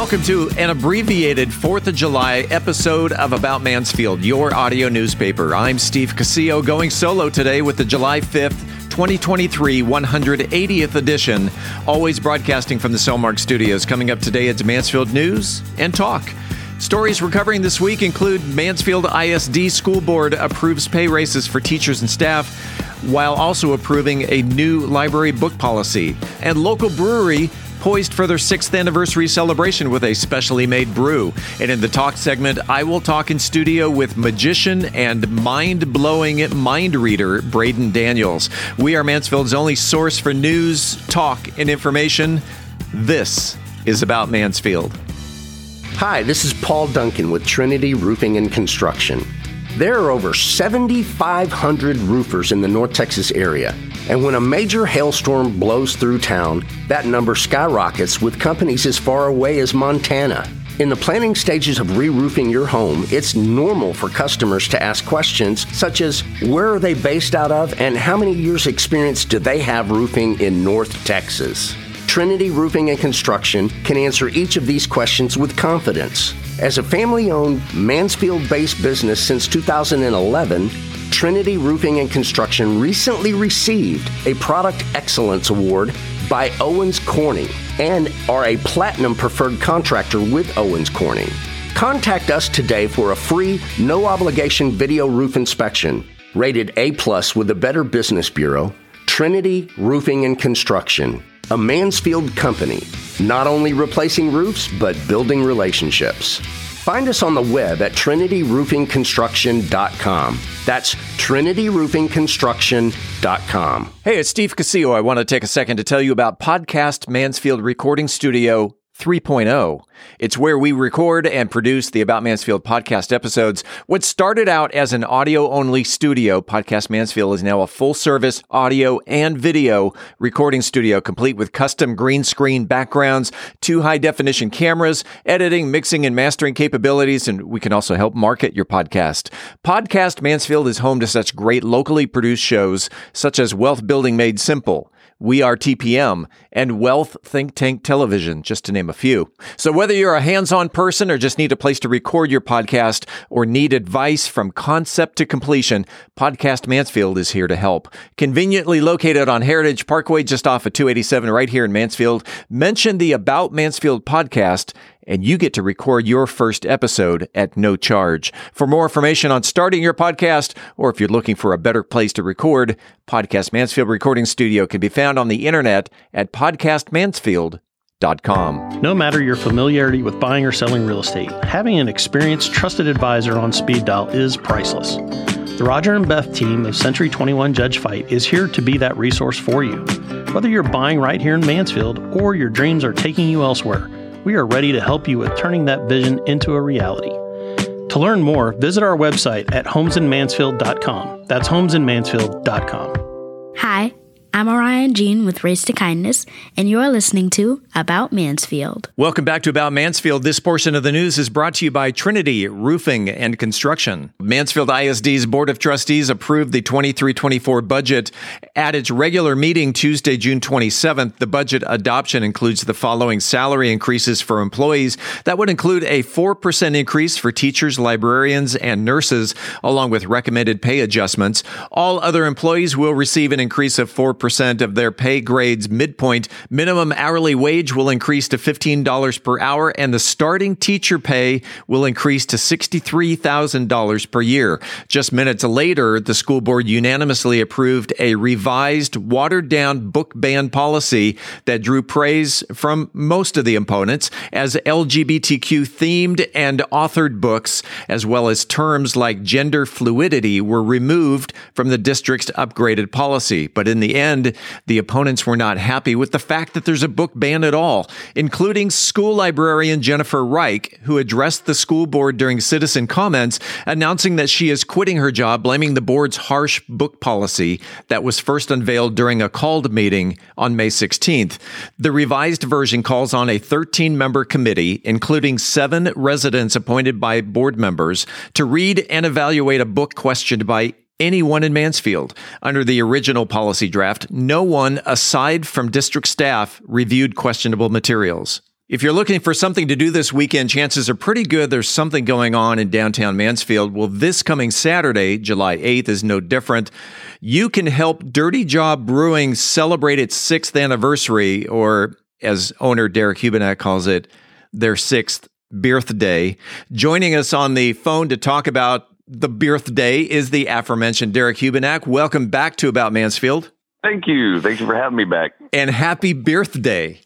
Welcome to an abbreviated 4th of July episode of About Mansfield, your audio newspaper. I'm Steve Casillo, going solo today with the July 5th, 2023 180th edition, always broadcasting from the Cellmark studios. Coming up today, it's Mansfield News and Talk. Stories we're covering this week include Mansfield ISD School Board approves pay raises for teachers and staff while also approving a new library book policy. And local brewery poised for their sixth anniversary celebration with a specially made brew. And in the talk segment, I will talk in studio with magician and mind blowing mind reader Braden Daniels. We are Mansfield's only source for news, talk, and information. This is about Mansfield. Hi, this is Paul Duncan with Trinity Roofing and Construction. There are over 7,500 roofers in the North Texas area, and when a major hailstorm blows through town, that number skyrockets with companies as far away as Montana. In the planning stages of re roofing your home, it's normal for customers to ask questions such as where are they based out of and how many years' experience do they have roofing in North Texas? Trinity Roofing and Construction can answer each of these questions with confidence. As a family owned, Mansfield based business since 2011, Trinity Roofing and Construction recently received a Product Excellence Award by Owens Corning and are a platinum preferred contractor with Owens Corning. Contact us today for a free, no obligation video roof inspection. Rated A plus with the Better Business Bureau, Trinity Roofing and Construction a Mansfield company, not only replacing roofs, but building relationships. Find us on the web at trinityroofingconstruction.com. That's trinityroofingconstruction.com. Hey, it's Steve Casillo. I want to take a second to tell you about Podcast Mansfield Recording Studio 3.0. It's where we record and produce the About Mansfield podcast episodes. What started out as an audio only studio, Podcast Mansfield is now a full service audio and video recording studio complete with custom green screen backgrounds, two high definition cameras, editing, mixing, and mastering capabilities, and we can also help market your podcast. Podcast Mansfield is home to such great locally produced shows such as Wealth Building Made Simple. We Are TPM, and Wealth Think Tank Television, just to name a few. So, whether you're a hands on person or just need a place to record your podcast or need advice from concept to completion, Podcast Mansfield is here to help. Conveniently located on Heritage Parkway, just off of 287, right here in Mansfield. Mention the About Mansfield podcast and you get to record your first episode at no charge. For more information on starting your podcast, or if you're looking for a better place to record, Podcast Mansfield Recording Studio can be found on the internet at podcastmansfield.com. No matter your familiarity with buying or selling real estate, having an experienced, trusted advisor on speed dial is priceless. The Roger and Beth team of Century 21 Judge Fite is here to be that resource for you. Whether you're buying right here in Mansfield or your dreams are taking you elsewhere, we are ready to help you with turning that vision into a reality. To learn more, visit our website at homesinmansfield.com. That's homesinmansfield.com. Hi, I'm Orion Jean with Race to Kindness, and you're listening to About Mansfield. Welcome back to About Mansfield. This portion of the news is brought to you by Trinity Roofing and Construction. Mansfield ISD's Board of Trustees approved the 23 24 budget at its regular meeting Tuesday, June 27th. The budget adoption includes the following salary increases for employees that would include a 4% increase for teachers, librarians, and nurses, along with recommended pay adjustments. All other employees will receive an increase of 4 percent of their pay grades midpoint. Minimum hourly wage will increase to $15 per hour, and the starting teacher pay will increase to $63,000 per year. Just minutes later, the school board unanimously approved a revised, watered down book ban policy that drew praise from most of the opponents as LGBTQ themed and authored books, as well as terms like gender fluidity, were removed from the district's upgraded policy. But in the end, end, the opponents were not happy with the fact that there's a book ban at all, including school librarian Jennifer Reich, who addressed the school board during citizen comments, announcing that she is quitting her job, blaming the board's harsh book policy that was first unveiled during a called meeting on May 16th. The revised version calls on a 13 member committee, including seven residents appointed by board members, to read and evaluate a book questioned by anyone in Mansfield. Under the original policy draft, no one aside from district staff reviewed questionable materials. If you're looking for something to do this weekend, chances are pretty good there's something going on in downtown Mansfield. Well, this coming Saturday, July 8th, is no different. You can help Dirty Job Brewing celebrate its sixth anniversary, or as owner Derek Hubenak calls it, their sixth birthday. Joining us on the phone to talk about the birthday is the aforementioned Derek Hubenak. Welcome back to About Mansfield. Thank you. Thank you for having me back. And happy birthday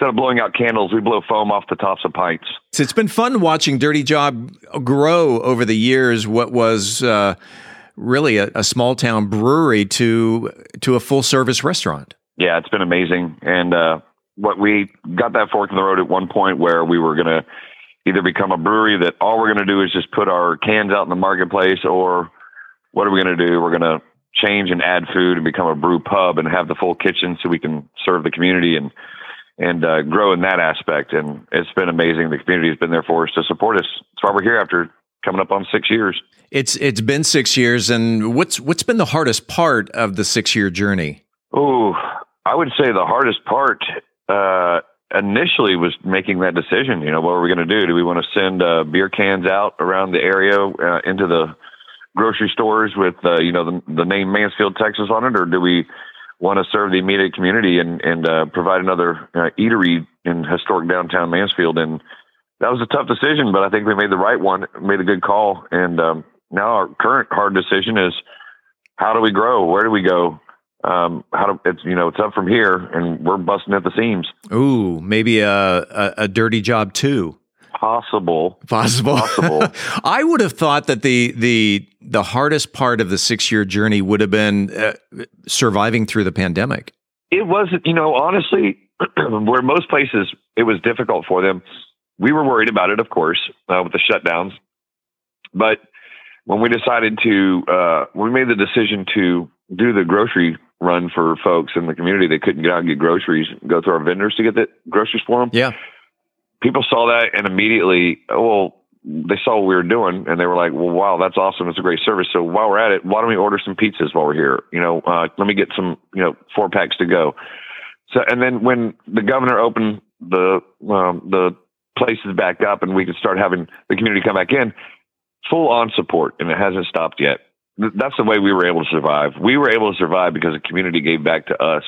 instead of blowing out candles, we blow foam off the tops of pints. So it's been fun watching Dirty Job grow over the years. What was uh, really a, a, small town brewery to to a full service restaurant. Yeah, it's been amazing. And uh, what we got that fork in the road at one point where we were going to either become a brewery that all we're going to do is just put our cans out in the marketplace, or what are we going to do? We're going to change and add food and become a brew pub and have the full kitchen so we can serve the community and and uh, grow in that aspect. And it's been amazing. The community has been there for us to support us. That's why we're here after coming up on six years. It's it's been six years, and what's what's been the hardest part of the six year journey? Oh, I would say the hardest part uh, initially was making that decision. You know, what are we going to do? Do we want to send uh, beer cans out around the area uh, into the grocery stores with uh, you know the, the name Mansfield, Texas on it, or do we want to serve the immediate community and and uh, provide another uh, eatery in historic downtown Mansfield. And that was a tough decision, but I think we made the right one, made a good call. And um, now our current hard decision is how do we grow? Where do we go? Um, how do it's you know it's up from here, and we're busting at the seams. Ooh, maybe a a, a dirty job too possible. Possible. Possible. I would have thought that the the the hardest part of the six year journey would have been uh, surviving through the pandemic. It wasn't, you know, honestly, where most places it was difficult for them. We were worried about it, of course, uh, with the shutdowns. But when we decided to, uh, we made the decision to do the grocery run for folks in the community that couldn't get out and get groceries, go through our vendors to get the groceries for them. Yeah people saw that and immediately, well, they saw what we were doing and they were like, well, wow, that's awesome. It's a great service. So while we're at it, why don't we order some pizzas while we're here? You know, uh, let me get some, you know, four packs to go. So, and then when the governor opened the, um, the places back up and we could start having the community come back in, full on support and it hasn't stopped yet. That's the way we were able to survive. We were able to survive because the community gave back to us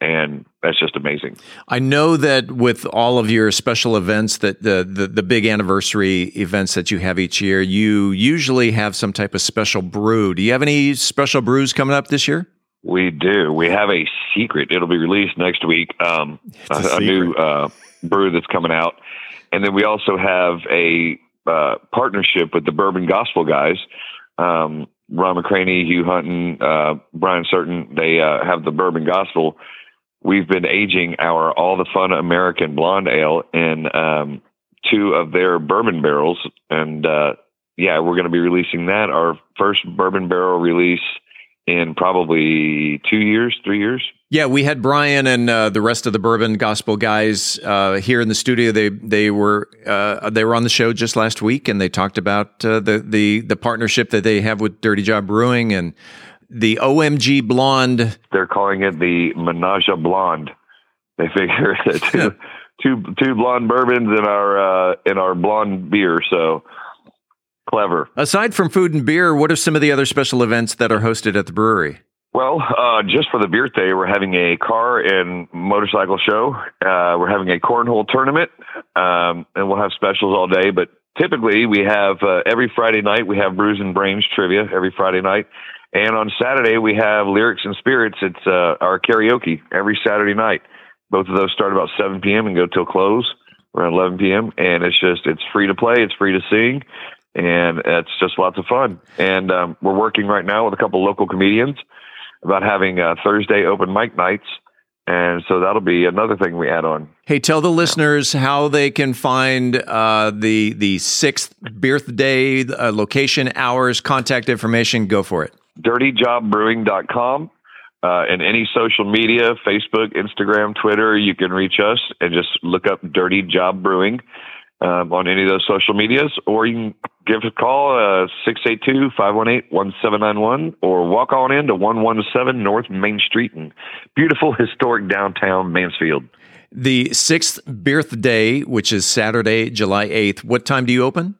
and that's just amazing. I know that with all of your special events, that the, the, the big anniversary events that you have each year, you usually have some type of special brew. Do you have any special brews coming up this year? We do. We have a secret. It'll be released next week. Um, a, a, a, new uh, brew that's coming out, and then we also have a uh, partnership with the Bourbon Gospel guys. Um, Ron McCraney, Hugh Hunton, uh, Brian Certain. They uh, have the Bourbon Gospel we've been aging our All the Fun American Blonde Ale in um, two of their bourbon barrels. And uh, yeah, we're going to be releasing that, our first bourbon barrel release in probably two years, three years. Yeah, we had Brian and uh, the rest of the Bourbon Gospel guys uh, here in the studio. They they were uh, they were on the show just last week, and they talked about uh, the the the partnership that they have with Dirty Job Brewing and the OMG Blonde. They're calling it the Menage a Blonde. They figure that two, two, two blonde bourbons in our uh, in our blonde beer. So clever. Aside from food and beer, what are some of the other special events that are hosted at the brewery? Well, uh, just for the beer day, we're having a car and motorcycle show. Uh, we're having a cornhole tournament, um, and we'll have specials all day. But typically, we have uh, every Friday night we have Brews and Brains trivia every Friday night, and on Saturday, we have Lyrics and Spirits. It's uh, our karaoke every Saturday night. Both of those start about 7 p.m. and go till close around 11 p.m. And it's just, it's free to play, it's free to sing, and it's just lots of fun. And um, we're working right now with a couple local comedians about having uh, Thursday open mic nights. And so that'll be another thing we add on. Hey, tell the listeners how they can find uh, the the sixth birthday uh, location, hours, contact information. Go for it dirtyjobbrewing.com. Uh, and any social media, Facebook, Instagram, Twitter, you can reach us and just look up Dirty Job Brewing um, on any of those social medias, or you can give us a call, uh, 682 518 1791, or walk on in to 117 North Main Street in beautiful, historic downtown Mansfield. The sixth birthday, which is Saturday, July 8th, what time do you open?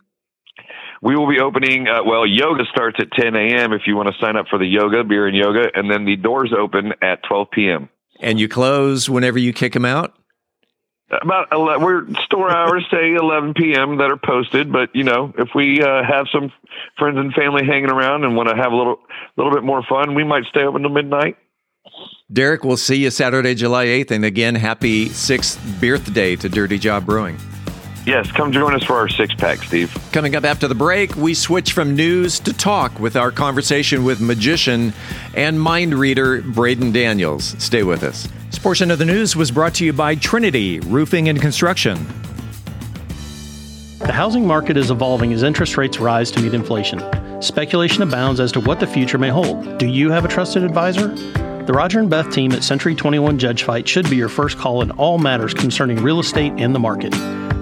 We will be opening, uh, well, yoga starts at 10 a.m. if you want to sign up for the yoga, beer and yoga, and then the doors open at 12 p.m. And you close whenever you kick them out? About 11, we're store hours say 11 p.m. that are posted, but you know if we uh, have some friends and family hanging around and want to have a little little bit more fun, we might stay open till midnight. Derek, we'll see you Saturday, July 8th, and again, happy sixth birthday to Dirty Job Brewing. Yes, come join us for our six pack, Steve. Coming up after the break, we switch from news to talk with our conversation with magician and mind reader Braden Daniels. Stay with us. This portion of the news was brought to you by Trinity Roofing and Construction. The housing market is evolving as interest rates rise to meet inflation. Speculation abounds as to what the future may hold. Do you have a trusted advisor? The Roger and Beth team at Century 21 Judge Fite should be your first call in all matters concerning real estate and the market.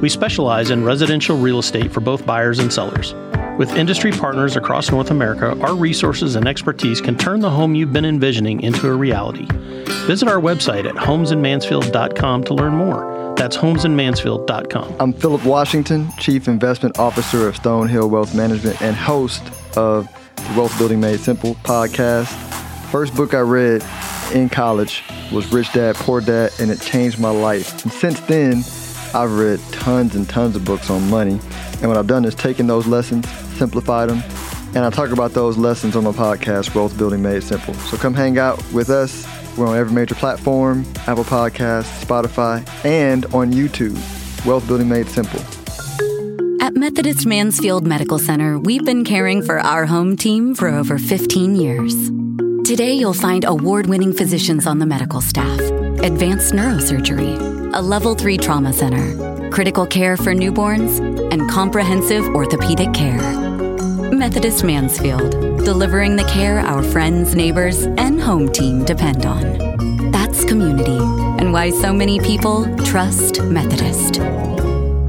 We specialize in residential real estate for both buyers and sellers. With industry partners across North America, our resources and expertise can turn the home you've been envisioning into a reality. Visit our website at homesinmansfield.com to learn more. That's homesinmansfield.com. I'm Philip Washington, Chief Investment Officer of Stonehill Wealth Management and host of the Wealth Building Made Simple podcast. First book I read in college was Rich Dad Poor Dad, and it changed my life. And since then, I've read tons and tons of books on money. And what I've done is taken those lessons, simplified them, and I talk about those lessons on my podcast, Wealth Building Made Simple. So come hang out with us. We're on every major platform Apple Podcasts, Spotify, and on YouTube. Wealth Building Made Simple. At Methodist Mansfield Medical Center, we've been caring for our home team for over 15 years. Today, you'll find award winning physicians on the medical staff, advanced neurosurgery, a level 3 trauma center, critical care for newborns, and comprehensive orthopedic care. Methodist Mansfield, delivering the care our friends, neighbors, and home team depend on. That's community, and why so many people trust Methodist.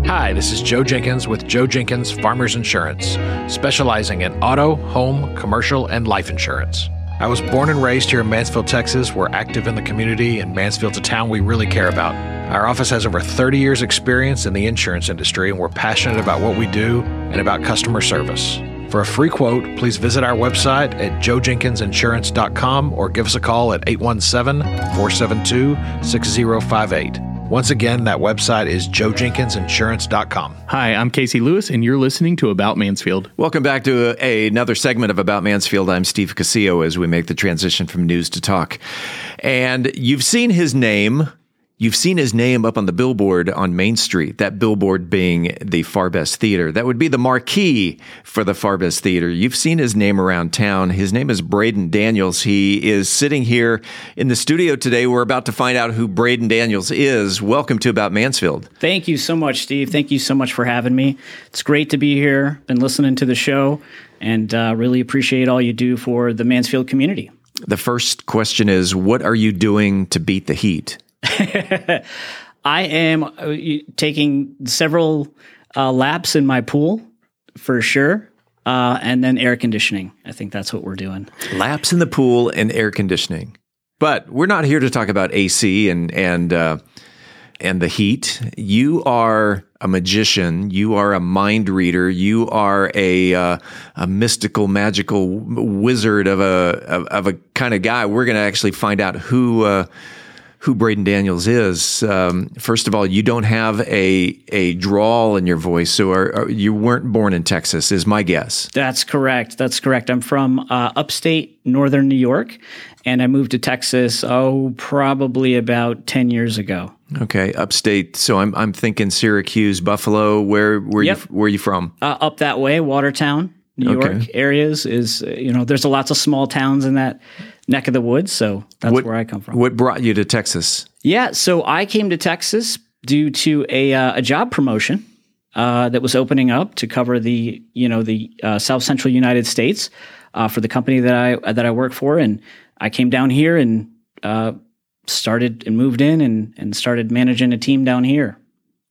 Hi, this is Joe Jenkins with Joe Jenkins Farmers Insurance, specializing in auto, home, commercial, and life insurance. I was born and raised here in Mansfield, Texas. We're active in the community, and Mansfield's a town we really care about. Our office has over 30 years' experience in the insurance industry, and we're passionate about what we do and about customer service. For a free quote, please visit our website at joejenkinsinsurance.com or give us a call at 817 472 6058. Once again, that website is joejenkinsinsurance.com. Hi, I'm Casey Lewis, and you're listening to About Mansfield. Welcome back to a, another segment of About Mansfield. I'm Steve Casillo as we make the transition from news to talk. And you've seen his name You've seen his name up on the billboard on Main Street, that billboard being the Farr Best Theater. That would be the marquee for the Farr Best Theater. You've seen his name around town. His name is Braden Daniels. He is sitting here in the studio today. We're about to find out who Braden Daniels is. Welcome to About Mansfield. Thank you so much, Steve. Thank you so much for having me. It's great to be here. Been listening to the show and uh, really appreciate all you do for the Mansfield community. The first question is What are you doing to beat the heat? I am uh, taking several uh, laps in my pool for sure. Uh, and then air conditioning. I think that's what we're doing. Laps in the pool and air conditioning. But we're not here to talk about AC and and uh, and the heat. You are a magician. You are a mind reader. You are a uh, a mystical, magical wizard of a of, of a kind of guy. We're going to actually find out who uh, who Braden Daniels is. Um, first of all, you don't have a a drawl in your voice, so are, are, you weren't born in Texas, is my guess. That's correct. That's correct. I'm from uh, upstate northern New York, and I moved to Texas. Oh, probably about ten years ago. Okay, upstate. So I'm I'm thinking Syracuse, Buffalo. Where where yep. you where are you from? Uh, up that way, Watertown. New York areas is you know there's a lots of small towns in that neck of the woods. So that's what, where I come from. What brought you to Texas? Yeah, so I came to Texas due to a uh, a job promotion uh, that was opening up to cover the you know the uh, South Central United States uh, for the company that I that I work for, and I came down here and uh, started and moved in and and started managing a team down here.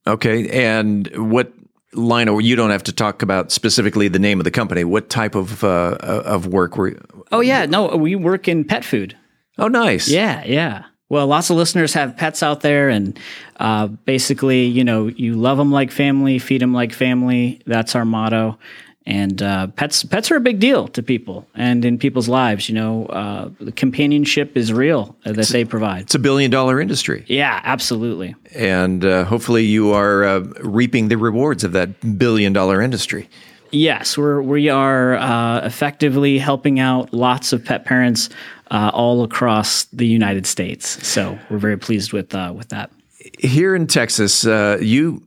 Okay, and what line or you don't have to talk about specifically the name of the company. What type of uh, of work were oh yeah. No we work in pet food. Oh nice. Yeah yeah. Well, lots of listeners have pets out there, and uh, basically, you know, you love them like family, feed them like family. That's our motto. And uh, pets, pets are a big deal to people and in people's lives. You know, uh, the companionship is real uh, that they provide. It's a billion dollar industry. Yeah, absolutely. And uh, hopefully, you are uh, reaping the rewards of that billion dollar industry. Yes, we're we are uh, effectively helping out lots of pet parents uh, all across the United States. So we're very pleased with uh, with that. Here in Texas, uh, you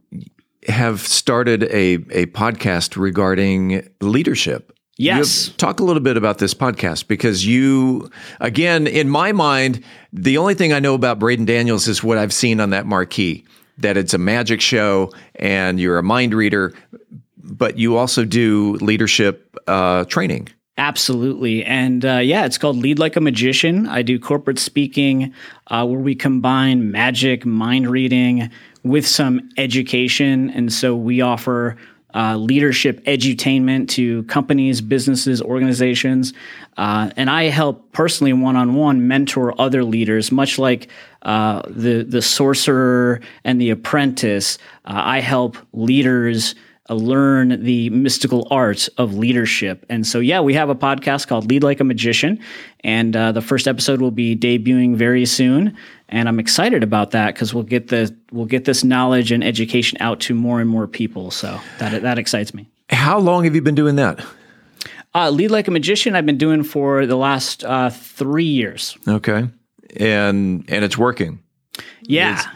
have started a a podcast regarding leadership. Yes. Talk a little bit about this podcast because you, again, in my mind, the only thing I know about Braden Daniels is what I've seen on that marquee that it's a magic show and you're a mind reader, but you also do leadership uh, training. Absolutely. And uh, yeah, it's called Lead Like a Magician. I do corporate speaking uh, where we combine magic, mind reading with some education. And so we offer uh, leadership edutainment to companies, businesses, organizations. Uh, and I help personally one on one mentor other leaders, much like uh, the, the sorcerer and the apprentice. Uh, I help leaders uh, learn the mystical art of leadership. And so, yeah, we have a podcast called Lead Like a Magician, and uh, the first episode will be debuting very soon. And I'm excited about that because we'll get the we'll get this knowledge and education out to more and more people. So that that excites me. How long have you been doing that? Uh, Lead Like a Magician, I've been doing for the last uh, three years. Okay, and and it's working. Yeah. It's,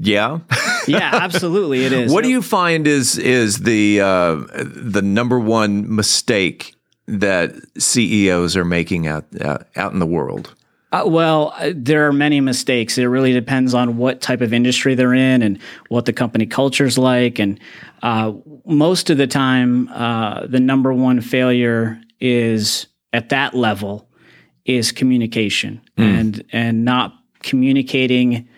yeah. yeah, absolutely, it is. What do you find is is the uh, the number one mistake that CEOs are making out uh, out in the world? Uh, well, uh, there are many mistakes. It really depends on what type of industry they're in and what the company culture is like. And uh, most of the time, uh, the number one failure is at that level is communication Hmm. and and not communicating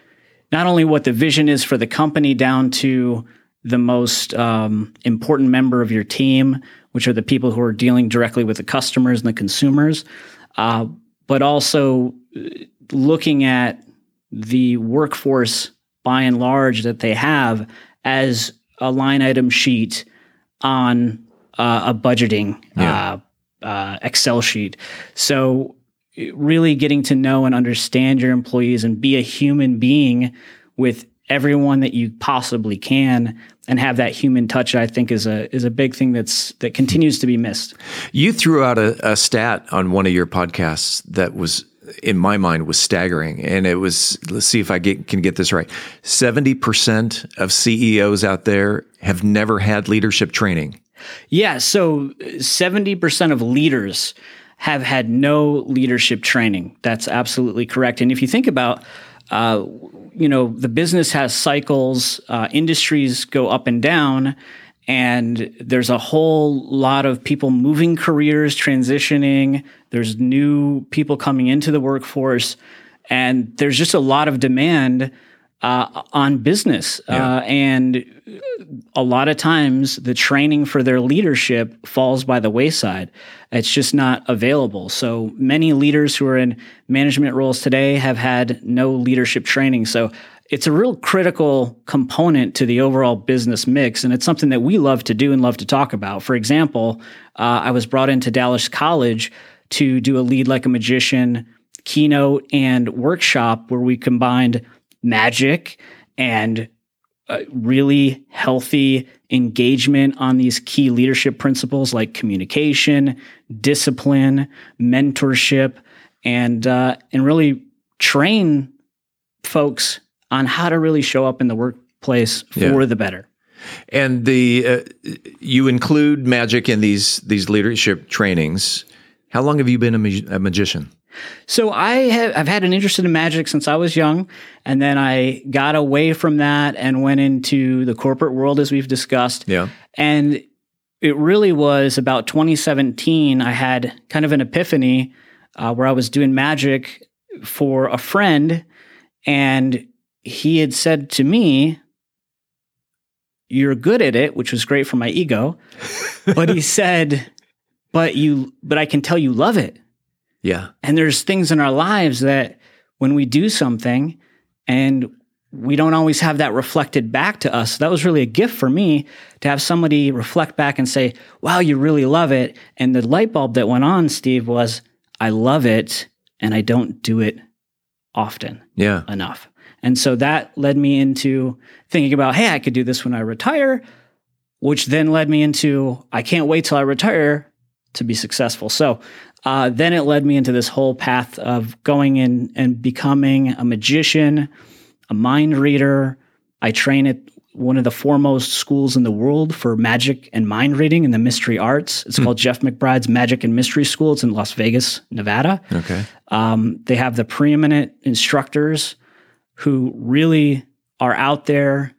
not only what the vision is for the company down to the most um, important member of your team, which are the people who are dealing directly with the customers and the consumers, uh, but also uh, looking at the workforce by and large that they have as a line item sheet on uh, a budgeting Yeah. uh, uh, Excel sheet. So really getting to know and understand your employees and be a human being with everyone that you possibly can and have that human touch I think is a is a big thing that's that continues to be missed. You threw out a, a stat on one of your podcasts that was, in my mind, was staggering, and it was. Let's see if I get, can get this right. Seventy percent of CEOs out there have never had leadership training. Yeah, so 70% of leaders have had no leadership training. That's absolutely correct. And if you think about uh, you know, the business has cycles, uh, industries go up and down, and there's a whole lot of people moving careers, transitioning. There's new people coming into the workforce, and there's just a lot of demand uh, on business. Uh, and a lot of times the training for their leadership falls by the wayside. It's just not available. So many leaders who are in management roles today have had no leadership training. So it's a real critical component to the overall business mix. And it's something that we love to do and love to talk about. For example, uh, I was brought into Dallas College to do a lead like a magician keynote and workshop where we combined magic and really healthy engagement on these key leadership principles like communication, discipline, mentorship, and uh, and really train folks on how to really show up in the workplace for Yeah. the better. And the uh, you include magic in these these leadership trainings. How long have you been a, mag- a magician? So I have I've had an interest in magic since I was young, and then I got away from that and went into the corporate world as we've discussed. Yeah. And it really was about 2017. I had kind of an epiphany uh, where I was doing magic for a friend, and he had said to me, "You're good at it," which was great for my ego. but he said, "But you, but I can tell you love it." Yeah. And there's things in our lives that when we do something and we don't always have that reflected back to us. That was really a gift for me to have somebody reflect back and say, wow, you really love it. And the light bulb that went on, Steve, was I love it and I don't do it often Yeah. enough. And so that led me into thinking about, hey, I could do this when I retire, which then led me into, I can't wait till I retire to be successful. So uh, then it led me into this whole path of going in and becoming a magician, a mind reader. I train at one of the foremost schools in the world for magic and mind reading in the mystery arts. It's called Jeff McBride's Magic and Mystery School. It's in Las Vegas, Nevada. Okay. Um, they have the preeminent instructors who really are out there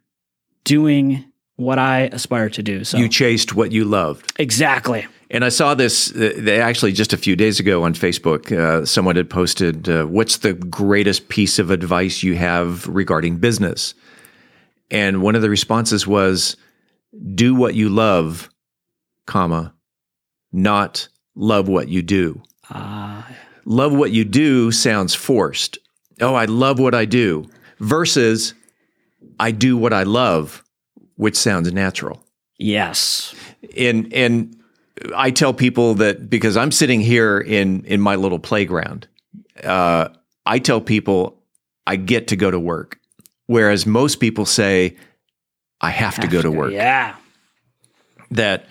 doing what I aspire to do. So You chased what you loved. exactly. And I saw this uh, they actually just a few days ago on Facebook. Uh, someone had posted, uh, "What's the greatest piece of advice you have regarding business?" And one of the responses was, "Do what you love, comma, not love what you do." Uh, Love what you do sounds forced. Oh, I love what I do. Versus, I do what I love, which sounds natural yes. and and I tell people that because I'm sitting here in in my little playground, uh, I tell people I get to go to work, whereas most people say I have, to go to work. Yeah. That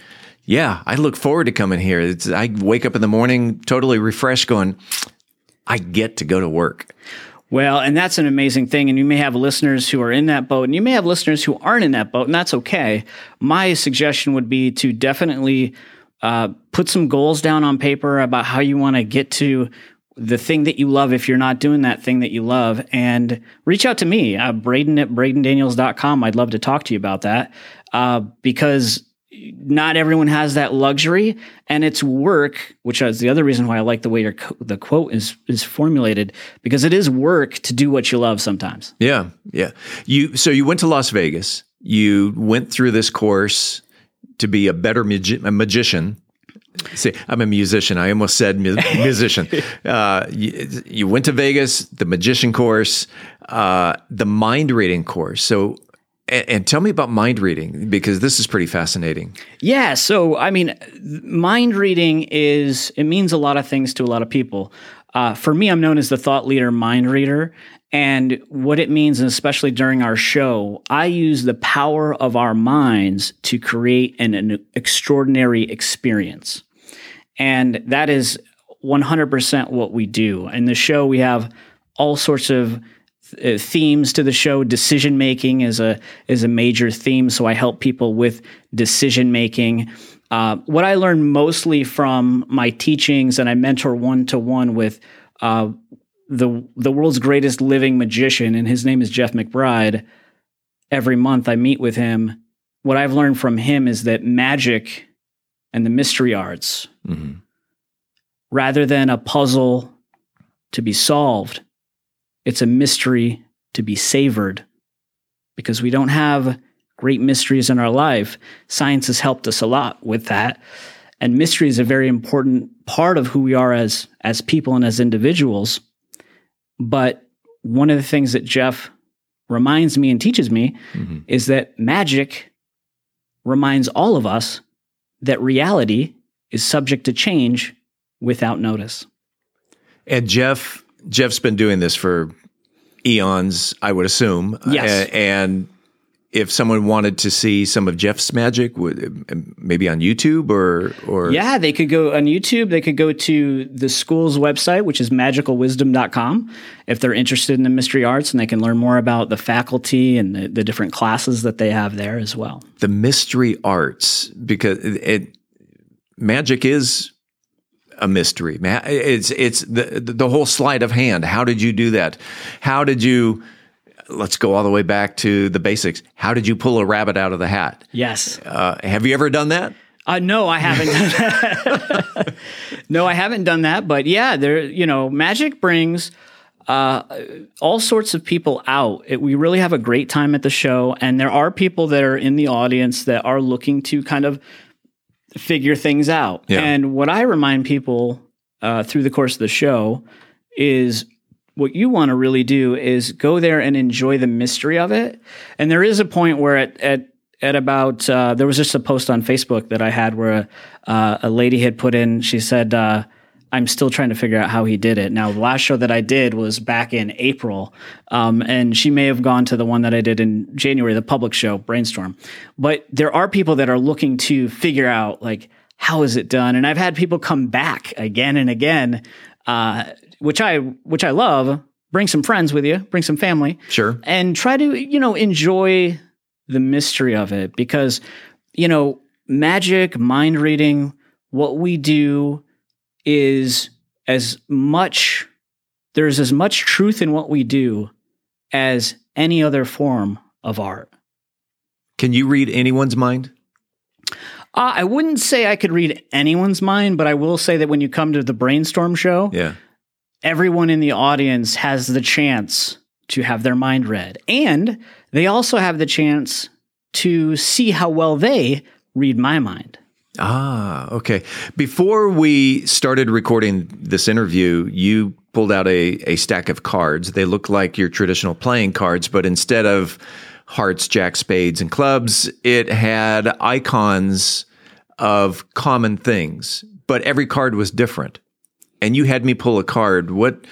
yeah, I look forward to coming here. It's, I wake up in the morning totally refreshed, going, I get to go to work. Well, and that's an amazing thing. And you may have listeners who are in that boat, and you may have listeners who aren't in that boat, and that's okay. My suggestion would be to definitely uh, put some goals down on paper about how you want to get to the thing that you love if you're not doing that thing that you love and reach out to me uh, braden at bradendaniels.com i'd love to talk to you about that uh, because not everyone has that luxury and it's work which is the other reason why i like the way your co- the quote is is formulated because it is work to do what you love sometimes Yeah, yeah. You so you went to Las Vegas. You went through this course to be a better magi- a magician. See, I'm a musician. I almost said mu- musician. Uh, you, you went to Vegas, the magician course, uh, the mind reading course. So, and, and tell me about mind reading because this is pretty fascinating. Yeah, so I mean, mind reading is it means a lot of things to a lot of people. Uh, for me, I'm known as the thought leader, mind reader, and what it means, and especially during our show, I use the power of our minds to create an, an extraordinary experience, and that is 100% what we do. In the show, we have all sorts of uh, themes to the show. Decision making is a is a major theme, so I help people with decision making. Uh, what I learned mostly from my teachings, and I mentor one to one with uh, the the world's greatest living magician, and his name is Jeff McBride. Every month, I meet with him. What I've learned from him is that magic and the mystery arts, mm-hmm. rather than a puzzle to be solved, it's a mystery to be savored because we don't have great mysteries in our life. Science has helped us a lot with that. And mystery is a very important part of who we are as, as people and as individuals. But one of the things that Jeff reminds me and teaches me mm-hmm. is that magic reminds all of us that reality is subject to change without notice. And Jeff, Jeff's been doing this for eons, I would assume. Yes. And if someone wanted to see some of Jeff's magic, maybe on YouTube or or Yeah, they could go on YouTube. They could go to the school's website, which is magicalwisdom.com, if they're interested in the mystery arts, and they can learn more about the faculty and the, the different classes that they have there as well. the mystery arts because it, it magic is a mystery. It's it's the the whole sleight of hand. How did you do that? How did you? Let's go all the way back to the basics. How did you pull a rabbit out of the hat? Yes. Uh, have you ever done that? Uh, no, I haven't done that. no, I haven't done that. But yeah, there, you know, magic brings uh, all sorts of people out. It, we really have a great time at the show, and there are people that are in the audience that are looking to kind of figure things out. Yeah. And what I remind people uh, through the course of the show is what you want to really do is go there and enjoy the mystery of it. And there is a point where at at at about uh, there was just a post on Facebook that I had where uh, a lady had put in. She said, uh, "I'm still trying to figure out how he did it." Now, the last show that I did was back in April, um, and she may have gone to the one that I did in January, the public show, Brainstorm. But there are people that are looking to figure out like how is it done, and I've had people come back again and again uh, which I which I love. Bring some friends with you, bring some family, Sure. and try to you know enjoy the mystery of it because you know magic, mind reading, what we do is as much there's as much truth in what we do as any other form of art. Can you read anyone's mind? Uh, I wouldn't say I could read anyone's mind, but I will say that when you come to the brainstorm show, Yeah. Everyone in the audience has the chance to have their mind read. And they also have the chance to see how well they read my mind. Ah, okay. Before we started recording this interview, you pulled out a, a stack of cards. They look like your traditional playing cards, but instead of hearts, jack, spades, and clubs, it had icons of common things, but every card was different. And you had me pull a card. What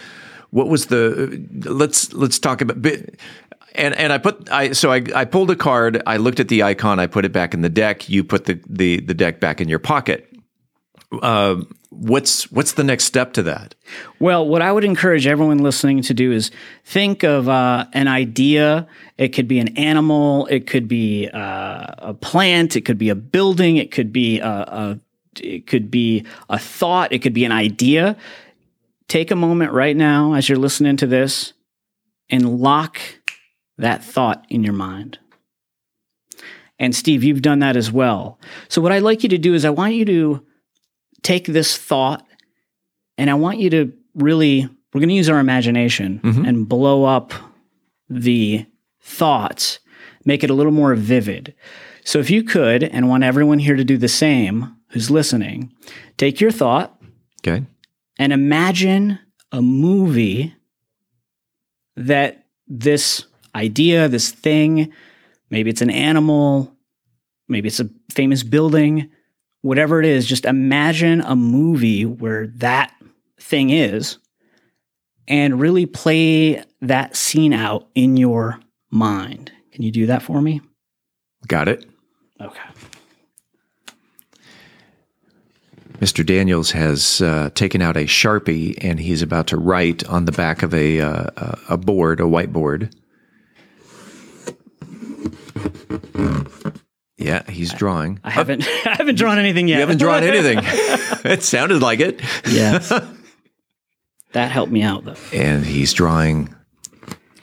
what was the let's let's talk about and and I put I so I, I pulled a card. I looked at the icon. I put it back in the deck. You put the the, the deck back in your pocket. Uh, what's what's the next step to that? Well, what I would encourage everyone listening to do is think of uh, an idea. It could be an animal. It could be uh, a plant. It could be a building. It could be a, a it could be a thought. It could be an idea. Take a moment right now as you're listening to this and lock that thought in your mind. And Steve, you've done that as well. So, what I'd like you to do is, I want you to take this thought and I want you to really, we're going to use our imagination mm-hmm. and blow up the thoughts, make it a little more vivid. So, if you could, and want everyone here to do the same who's listening, take your thought Okay. and imagine a movie that this idea, this thing, maybe it's an animal, maybe it's a famous building, whatever it is, just imagine a movie where that thing is and really play that scene out in your mind. Can you do that for me? Got it. Okay. Mr. Daniels has uh, taken out a sharpie and he's about to write on the back of a uh, a- board, a whiteboard. Yeah, he's drawing. I haven't I haven't drawn anything yet. You haven't drawn anything. it sounded like it. yes. that helped me out though. and he's drawing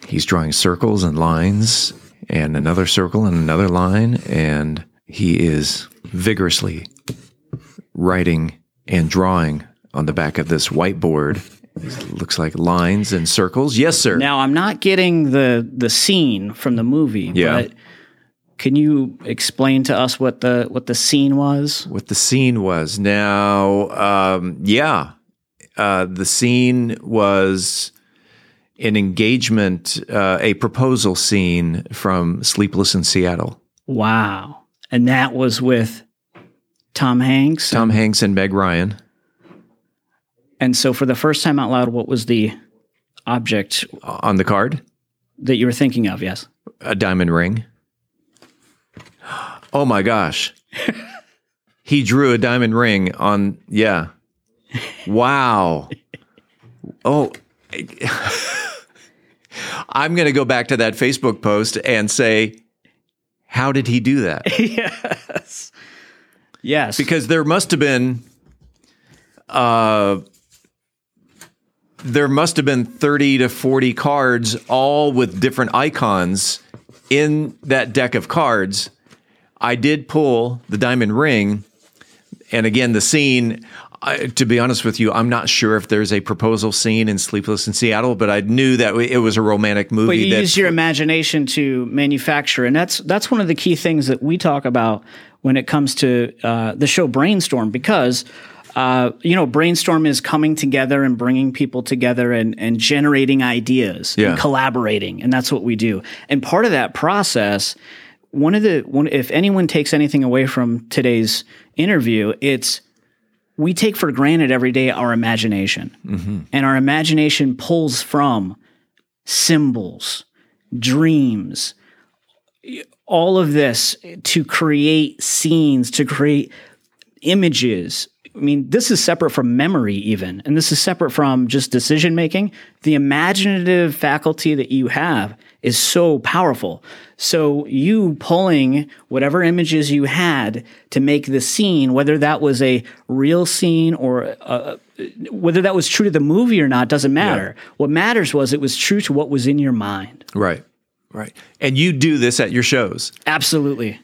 he's drawing circles and lines and another circle and another line and he is vigorously writing and drawing on the back of this whiteboard it looks like lines and circles yes sir Now I'm not getting the the scene from the movie, Yeah. but can you explain to us what the what the scene was? what the scene was now um, yeah uh, the scene was an engagement uh, a proposal scene from sleepless in seattle Wow. And that was with Tom Hanks. tom hanks and meg ryan And so for the first time out loud, what was the object on the card that you were thinking of? Yes. a diamond ring. Oh my gosh. he drew a diamond ring on, yeah. Wow. Oh, I'm going to go back to that Facebook post and say, how did he do that? yes. Yes. Because there must have been, uh, there must have been 30 to 40 cards, all with different icons in that deck of cards. I did pull the diamond ring. And again, the scene, I, to be honest with you, I'm not sure if there's a proposal scene in Sleepless in Seattle, but I knew that it was a romantic movie. But you use your imagination to manufacture, and that's that's one of the key things that we talk about when it comes to uh, the show Brainstorm, because uh, you know, brainstorm is coming together and bringing people together and, and generating ideas Yeah. and collaborating. And that's what we do. And part of that process, one of the, one, if anyone takes anything away from today's interview, it's we take for granted every day our imagination. And our imagination pulls from symbols, dreams, all of this to create scenes, to create images. I mean, this is separate from memory, even, and this is separate from just decision making. The imaginative faculty that you have is so powerful. So, you pulling whatever images you had to make the scene, whether that was a real scene or uh, whether that was true to the movie or not, doesn't matter. What matters was it was true to what was in your mind. Right. Right. And you do this at your shows. Absolutely.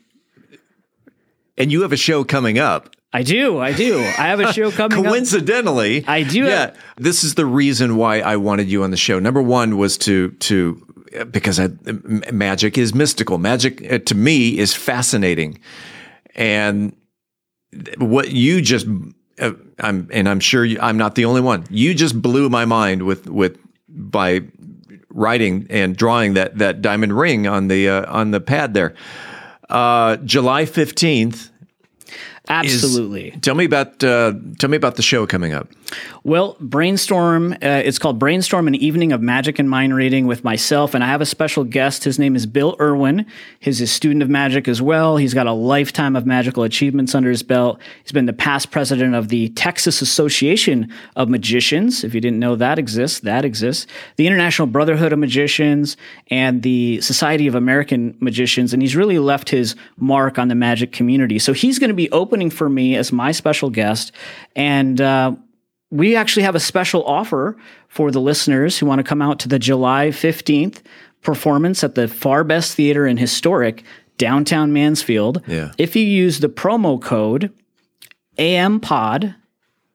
And you have a show coming up. I do. I do. I have a show coming up. Coincidentally, I do Yeah, have- this is the reason why I wanted you on the show. Number one was to to because I, m- magic is mystical. Magic uh, to me is fascinating, and what you just uh, I'm and I'm sure you, I'm not the only one. You just blew my mind with with by writing and drawing that that diamond ring on the uh, on the pad there. Uh, July fifteenth. Absolutely. Tell me about uh, tell me about the show coming up. Well, Brainstorm, uh, it's called Brainstorm An Evening of Magic and Mind Reading with myself, and I have a special guest. His name is Bill Irwin. He's a student of magic as well. He's got a lifetime of magical achievements under his belt. He's been the past president of the Texas Association of Magicians. If you didn't know that exists, that exists. The International Brotherhood of Magicians and the Society of American Magicians, and he's really left his mark on the magic community. So he's going to be opening for me as my special guest, and uh, we actually have a special offer for the listeners who want to come out to the July 15th performance at the Farr Best Theater in historic downtown Mansfield. Yeah. If you use the promo code AMPOD,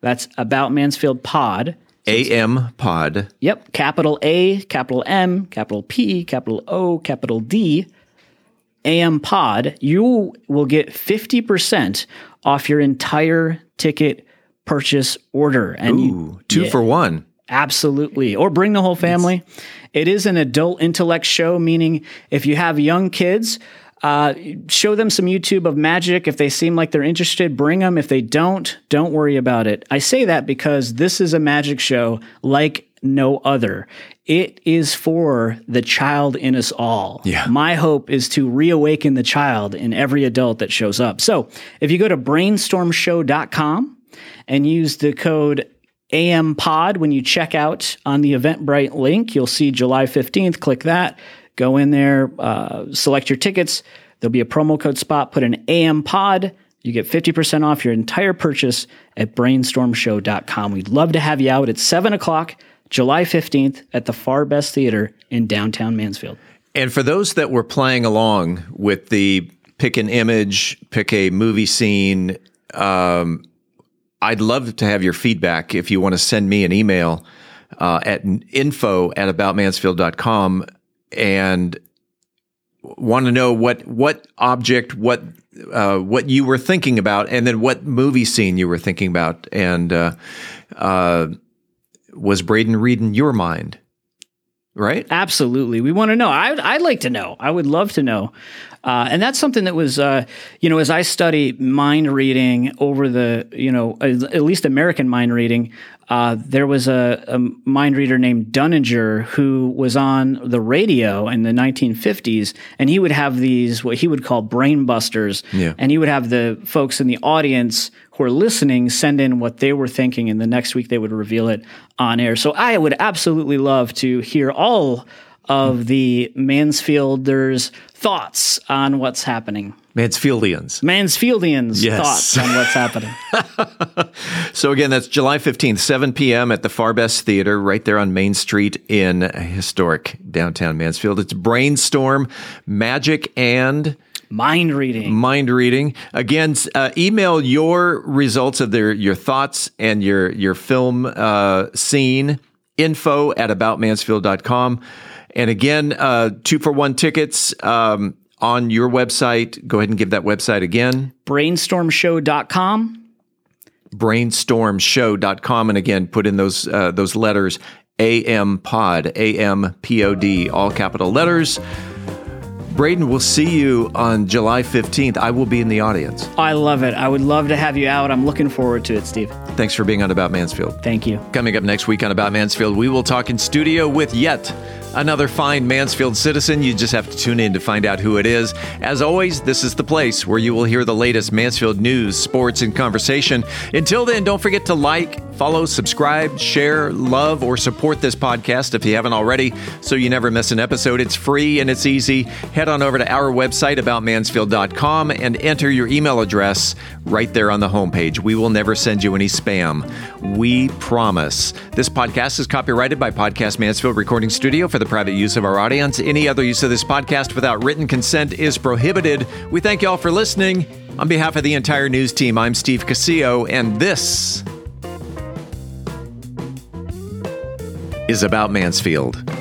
that's about Mansfield Pod. AM Pod. Yep, capital A, capital M, capital P, capital O, capital D, AM Pod, you will get 50% off your entire ticket purchase order. And you, two Yeah. for one. Absolutely. Or bring the whole family. it is an adult intellect show, meaning if you have young kids, uh, show them some YouTube of magic. If they seem like they're interested, bring them. If they don't, don't worry about it. I say that because this is a magic show like no other. It is for the child in us all. Yeah. My hope is to reawaken the child in every adult that shows up. So if you go to brainstormshow.com and use the code AMPOD when you check out on the Eventbrite link. You'll see July 15th. Click that. Go in there, uh, select your tickets. There'll be a promo code spot. Put an AMPOD. You get 50% off your entire purchase at brainstormshow.com. We'd love to have you out at 7 o'clock, July 15th at the Farr Best Theater in downtown Mansfield. And for those that were playing along with the pick an image, pick a movie scene, um, I'd love to have your feedback if you want to send me an email uh, at info at aboutmansfield.com and want to know what what object what uh, what you were thinking about and then what movie scene you were thinking about and uh, uh, was Braden reading your mind right Absolutely. We want to know. I, I'd like to know. I would love to know. Uh, and that's something that was, uh, you know, as I study mind reading over the, you know, at at least American mind reading, uh, there was a, a mind reader named Dunninger who was on the radio in the 1950s, and he would have these, what he would call brain busters. Yeah. And he would have the folks in the audience who are listening send in what they were thinking, and the next week they would reveal it on air. So I would absolutely love to hear all of the Mansfielders' thoughts on what's happening. Mansfieldians Mansfieldians' Yes. thoughts on what's happening. So again, that's July 15th, 7 p.m. at the Farr Best Theater right there on Main Street in historic downtown Mansfield. It's Brainstorm, Magic, and Mind reading. Mind Reading. Again, uh, email your results of their your thoughts and your, your film uh, scene info at aboutmansfield.com. And again, uh, two for one tickets um, on your website. Go ahead and give that website again. Brainstormshow.com. brainstormshow.com. And again, put in those, uh, those letters AM Pod, A M P O D, all capital letters. Braden, we'll see you on July 15th. I will be in the audience. I love it. I would love to have you out. I'm looking forward to it, Steve. Thanks for being on About Mansfield. Thank you. Coming up next week on About Mansfield, we will talk in studio with yet another fine Mansfield citizen. You just have to tune in to find out who it is. As always, this is the place where you will hear the latest Mansfield news, sports, and conversation. Until then, don't forget to like, follow, subscribe, share, love, or support this podcast if you haven't already so you never miss an episode. It's free and it's easy. Head on over to our website, aboutmansfield.com, and enter your email address right there on the homepage. We will never send you any spam. We promise. This podcast is copyrighted by Podcast Mansfield Recording Studio for the private use of our audience. Any other use of this podcast without written consent is prohibited. We thank you all for listening. On behalf of the entire news team, I'm Steve Casillo, and this is about Mansfield.